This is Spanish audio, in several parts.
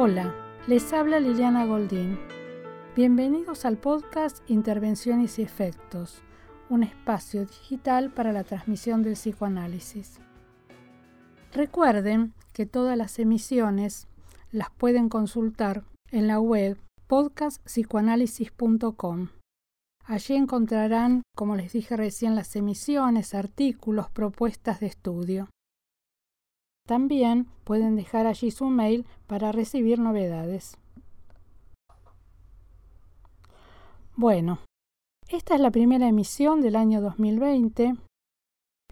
Hola, les habla Liliana Goldín. Bienvenidos al podcast Intervenciones y Efectos, un espacio digital para la transmisión del psicoanálisis. Recuerden que todas las emisiones las pueden consultar en la web podcastpsicoanálisis.com. Allí encontrarán, como les dije recién, las emisiones, artículos, propuestas de estudio. También pueden dejar allí su mail para recibir novedades. Bueno, esta es la primera emisión del año 2020.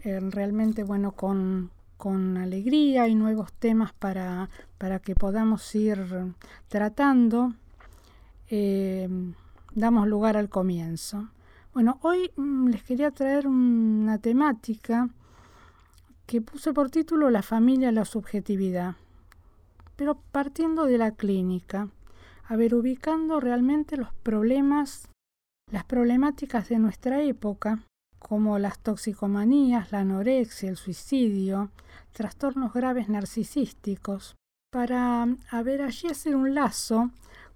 Eh, realmente, bueno, con, con alegría y nuevos temas para, para que podamos ir tratando. Eh, damos lugar al comienzo. Bueno, hoy mm, les quería traer una temática que puse por título La familia, la subjetividad, pero partiendo de la clínica, a ver, ubicando realmente los problemas, las problemáticas de nuestra época, como las toxicomanías, la anorexia, el suicidio, trastornos graves narcisísticos, para, a ver, allí hacer un lazo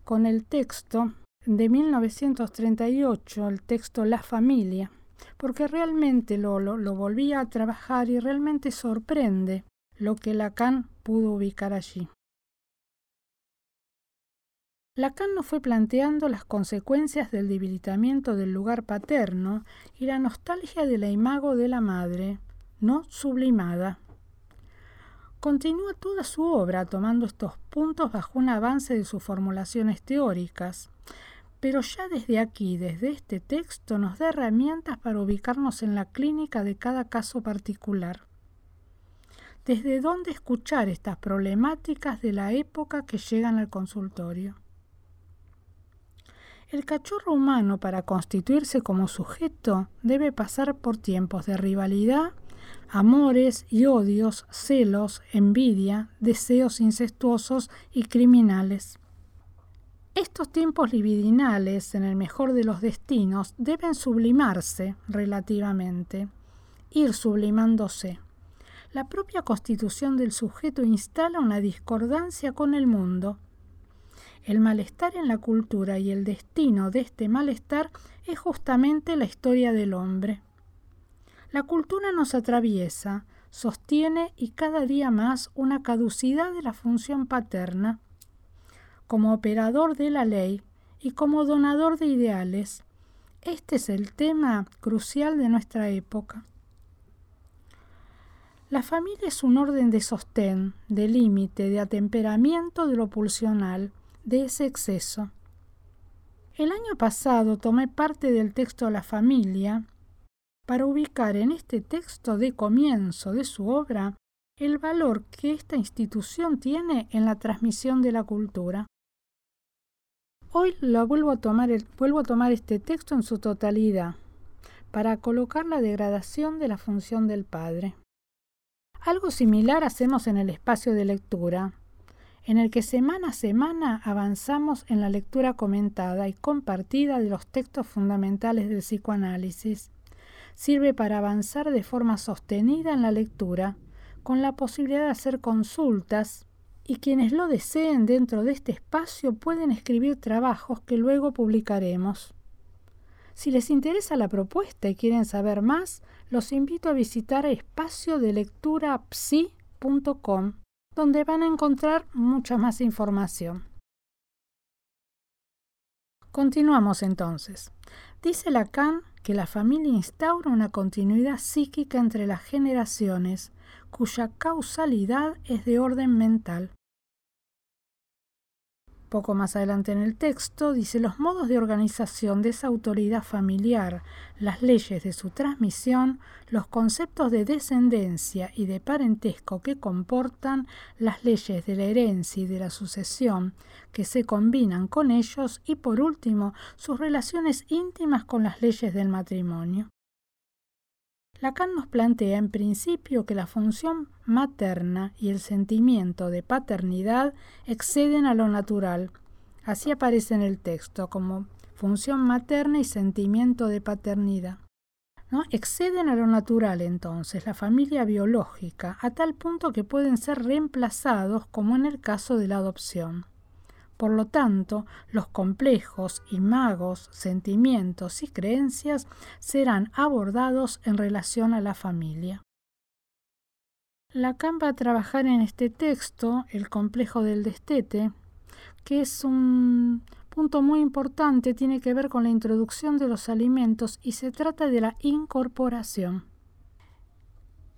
con el texto de 1938, el texto La familia, porque realmente lo, lo, volvía a trabajar y realmente sorprende lo que Lacan pudo ubicar allí. Lacan nos fue planteando las consecuencias del debilitamiento del lugar paterno y la nostalgia de la imago de la madre, no sublimada. Continúa toda su obra tomando estos puntos bajo un avance de sus formulaciones teóricas, pero ya desde aquí, desde este texto, nos da herramientas para ubicarnos en la clínica de cada caso particular. Desde dónde escuchar estas problemáticas de la época que llegan al consultorio. El cachorro humano para constituirse como sujeto debe pasar por tiempos de rivalidad, amores y odios, celos, envidia, deseos incestuosos y criminales. Estos tiempos libidinales, en el mejor de los destinos, deben sublimarse relativamente, ir sublimándose. La propia constitución del sujeto instala una discordancia con el mundo. El malestar en la cultura y el destino de este malestar es justamente la historia del hombre. La cultura nos atraviesa, sostiene y cada día más una caducidad de la función paterna como operador de la ley y como donador de ideales. Este es el tema crucial de nuestra época. La familia es un orden de sostén, de límite, de atemperamiento de lo pulsional, de ese exceso. El año pasado tomé parte del texto La familia para ubicar en este texto de comienzo de su obra el valor que esta institución tiene en la transmisión de la cultura. Hoy lo vuelvo a tomar, vuelvo a tomar este texto en su totalidad para colocar la degradación de la función del padre. Algo similar hacemos en el espacio de lectura, en el que semana a semana avanzamos en la lectura comentada y compartida de los textos fundamentales del psicoanálisis. Sirve para avanzar de forma sostenida en la lectura, con la posibilidad de hacer consultas y quienes lo deseen dentro de este espacio pueden escribir trabajos que luego publicaremos. Si les interesa la propuesta y quieren saber más, los invito a visitar espacio de lectura donde van a encontrar mucha más información. Continuamos entonces. Dice Lacan que la familia instaura una continuidad psíquica entre las generaciones, cuya causalidad es de orden mental. Poco más adelante en el texto dice los modos de organización de esa autoridad familiar, las leyes de su transmisión, los conceptos de descendencia y de parentesco que comportan, las leyes de la herencia y de la sucesión que se combinan con ellos y por último sus relaciones íntimas con las leyes del matrimonio. Lacan nos plantea en principio que la función materna y el sentimiento de paternidad exceden a lo natural. Así aparece en el texto como función materna y sentimiento de paternidad. ¿No? Exceden a lo natural entonces, la familia biológica, a tal punto que pueden ser reemplazados como en el caso de la adopción. Por lo tanto, los complejos, imagos, sentimientos y creencias serán abordados en relación a la familia. Lacan va a trabajar en este texto el complejo del destete, que es un punto muy importante, tiene que ver con la introducción de los alimentos y se trata de la incorporación.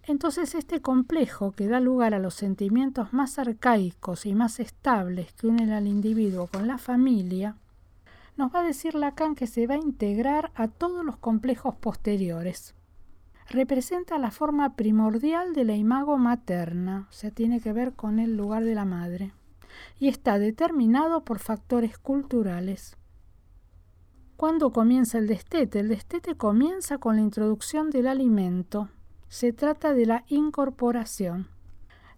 Entonces este complejo que da lugar a los sentimientos más arcaicos y más estables que unen al individuo con la familia, nos va a decir Lacan que se va a integrar a todos los complejos posteriores. Representa la forma primordial de la imago materna, o sea, tiene que ver con el lugar de la madre, y está determinado por factores culturales. ¿Cuándo comienza el destete? El destete comienza con la introducción del alimento, se trata de la incorporación.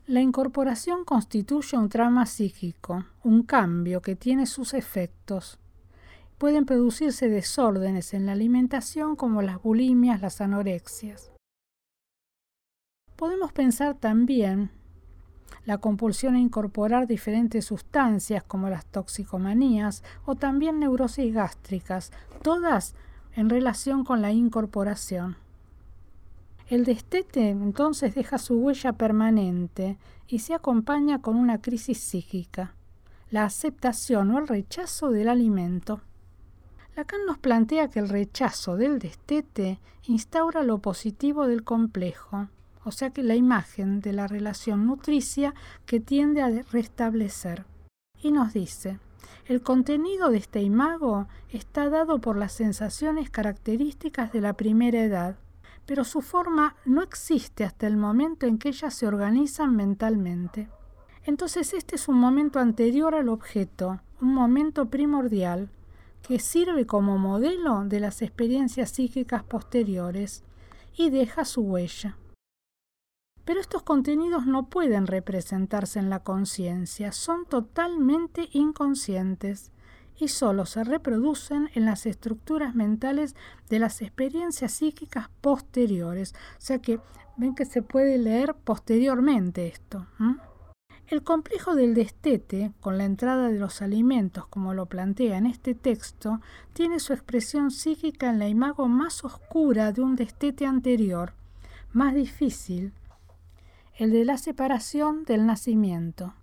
La incorporación constituye un trauma psíquico, un cambio que tiene sus efectos. Pueden producirse desórdenes en la alimentación como las bulimias, las anorexias. Podemos pensar también la compulsión a incorporar diferentes sustancias como las toxicomanías o también neurosis gástricas, todas en relación con la incorporación. El destete entonces deja su huella permanente y se acompaña con una crisis psíquica, la aceptación o el rechazo del alimento. Lacan nos plantea que el rechazo del destete instaura lo positivo del complejo, o sea que la imagen de la relación nutricia que tiende a restablecer. Y nos dice, el contenido de este imago está dado por las sensaciones características de la primera edad, pero su forma no existe hasta el momento en que ellas se organizan mentalmente. Entonces este es un momento anterior al objeto, un momento primordial, que sirve como modelo de las experiencias psíquicas posteriores y deja su huella. Pero estos contenidos no pueden representarse en la conciencia, son totalmente inconscientes y solo se reproducen en las estructuras mentales de las experiencias psíquicas posteriores. O sea que ven que se puede leer posteriormente esto. El complejo del destete, con la entrada de los alimentos como lo plantea en este texto, tiene su expresión psíquica en la imago más oscura de un destete anterior, más difícil, el de la separación del nacimiento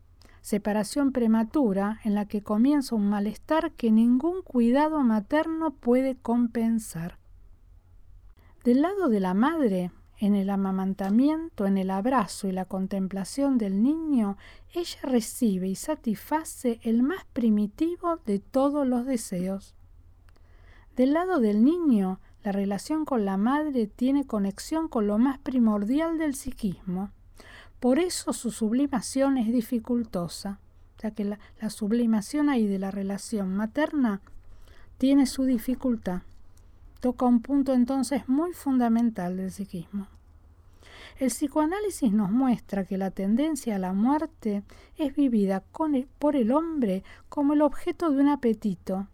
separación prematura en la que comienza un malestar que ningún cuidado materno puede compensar. Del lado de la madre, en el amamantamiento, en el abrazo y la contemplación del niño, ella recibe y satisface el más primitivo de todos los deseos. Del lado del niño, la relación con la madre tiene conexión con lo más primordial del psiquismo, por eso su sublimación es dificultosa, ya que la, sublimación ahí de la relación materna tiene su dificultad. Toca un punto entonces muy fundamental del psiquismo. El psicoanálisis nos muestra que la tendencia a la muerte es vivida por el hombre como el objeto de un apetito,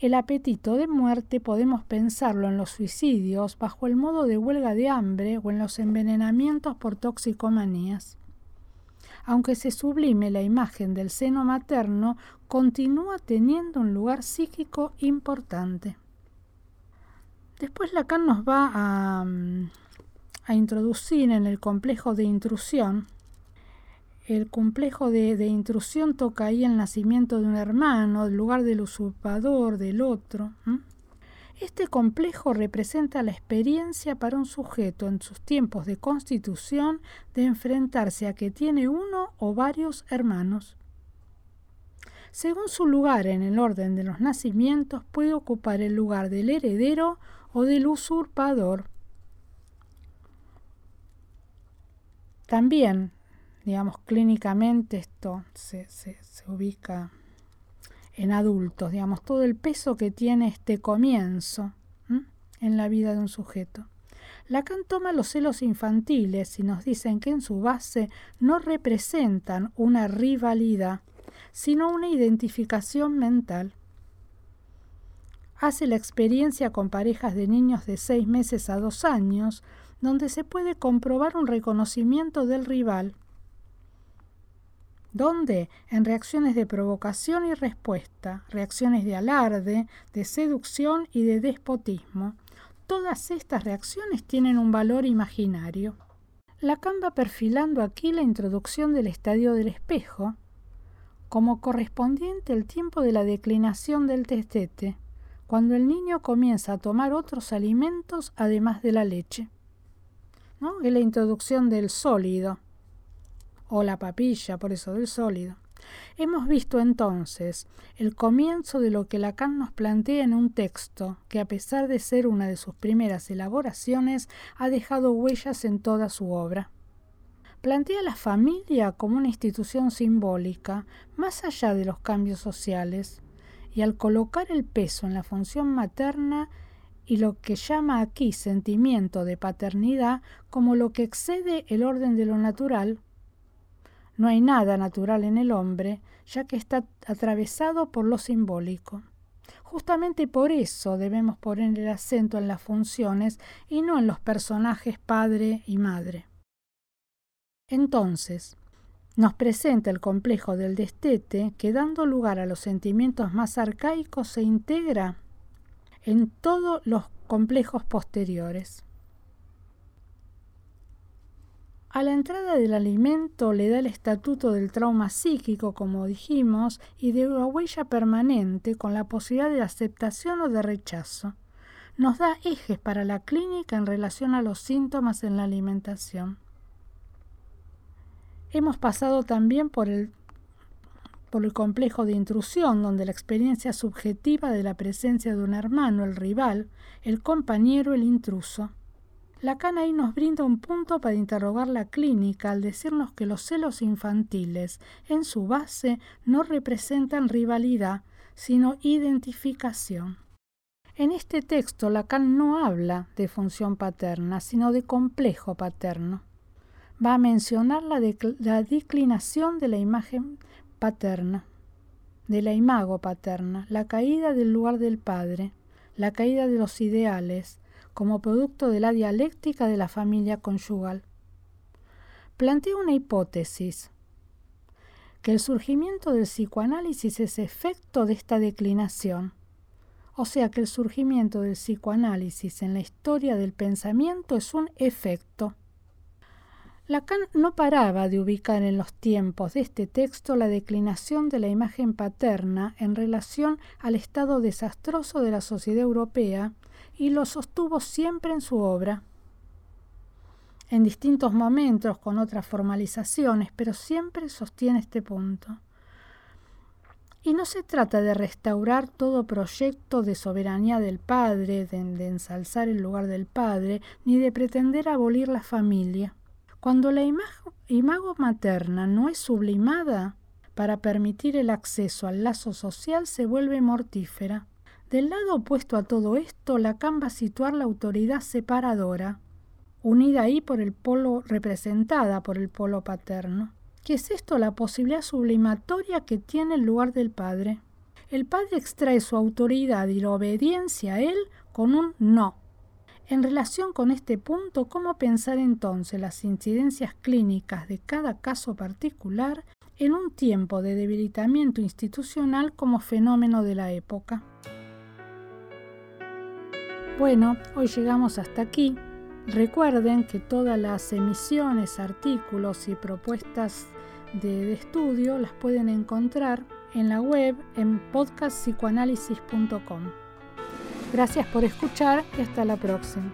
el apetito de muerte podemos pensarlo en los suicidios bajo el modo de huelga de hambre o en los envenenamientos por toxicomanías. Aunque se sublime la imagen del seno materno, continúa teniendo un lugar psíquico importante. Después Lacan nos va a, mm, a introducir en el complejo de intrusión el complejo de, intrusión toca ahí el nacimiento de un hermano, el lugar del usurpador, del otro. Este complejo representa la experiencia para un sujeto en sus tiempos de constitución de enfrentarse a que tiene uno o varios hermanos. Según su lugar en el orden de los nacimientos, puede ocupar el lugar del heredero o del usurpador. También digamos, clínicamente esto se, ubica en adultos, digamos, todo el peso que tiene este comienzo en la vida de un sujeto. Lacan toma los celos infantiles y nos dicen que en su base no representan una rivalidad, sino una identificación mental. Hace la experiencia con parejas de niños de seis meses a dos años, donde se puede comprobar un reconocimiento del rival ¿Dónde? En reacciones de provocación y respuesta, reacciones de alarde, de seducción y de despotismo. Todas estas reacciones tienen un valor imaginario. Lacan va perfilando aquí la introducción del estadio del espejo, como correspondiente al tiempo de la declinación del testete, cuando el niño comienza a tomar otros alimentos además de la leche. ¿no? Es la introducción del sólido, o la papilla, por eso del sólido. Hemos visto entonces el comienzo de lo que Lacan nos plantea en un texto que a pesar de ser una de sus primeras elaboraciones ha dejado huellas en toda su obra plantea la familia como una institución simbólica, más allá de los cambios sociales, y al colocar el peso en la función materna y lo que llama aquí sentimiento de paternidad como lo que excede el orden de lo natural, no hay nada natural en el hombre, ya que está atravesado por lo simbólico. Justamente por eso debemos poner el acento en las funciones y no en los personajes padre y madre. Entonces, nos presenta el complejo del destete que dando lugar a los sentimientos más arcaicos se integra en todos los complejos posteriores. A la entrada del alimento le da el estatuto del trauma psíquico, como dijimos, y de una huella permanente con la posibilidad de aceptación o de rechazo. Nos da ejes para la clínica en relación a los síntomas en la alimentación. Hemos pasado también por el, por el complejo de intrusión, donde la experiencia subjetiva de la presencia de un hermano, el rival, el compañero, el intruso. Lacan ahí nos brinda un punto para interrogar la clínica al decirnos que los celos infantiles, en su base, no representan rivalidad, sino identificación. En este texto Lacan no habla de función paterna, sino de complejo paterno va a mencionar la, declinación de la imagen paterna, de la imago paterna, la caída del lugar del padre, la caída de los ideales, como producto de la dialéctica de la familia conyugal. Plantea una hipótesis, que el surgimiento del psicoanálisis es efecto de esta declinación, o sea que el surgimiento del psicoanálisis en la historia del pensamiento es un efecto. Lacan no paraba de ubicar en los tiempos de este texto la declinación de la imagen paterna en relación al estado desastroso de la sociedad europea y lo sostuvo siempre en su obra. En distintos momentos, con otras formalizaciones, pero siempre sostiene este punto. Y no se trata de restaurar todo proyecto de soberanía del padre, de, ensalzar el lugar del padre, ni de pretender abolir la familia. Cuando la imago materna no es sublimada para permitir el acceso al lazo social, se vuelve mortífera. Del lado opuesto a todo esto, Lacan va a situar la autoridad separadora, unida ahí por el polo representada por el polo paterno. ¿Qué es esto? La posibilidad sublimatoria que tiene el lugar del padre. El padre extrae su autoridad y la obediencia a él con un no. En relación con este punto, ¿cómo pensar entonces las incidencias clínicas de cada caso particular en un tiempo de debilitamiento institucional como fenómeno de la época? Bueno, hoy llegamos hasta aquí. Recuerden que todas las emisiones, artículos y propuestas de, estudio las pueden encontrar en la web en podcastpsicoanálisis.com. Gracias por escuchar y hasta la próxima.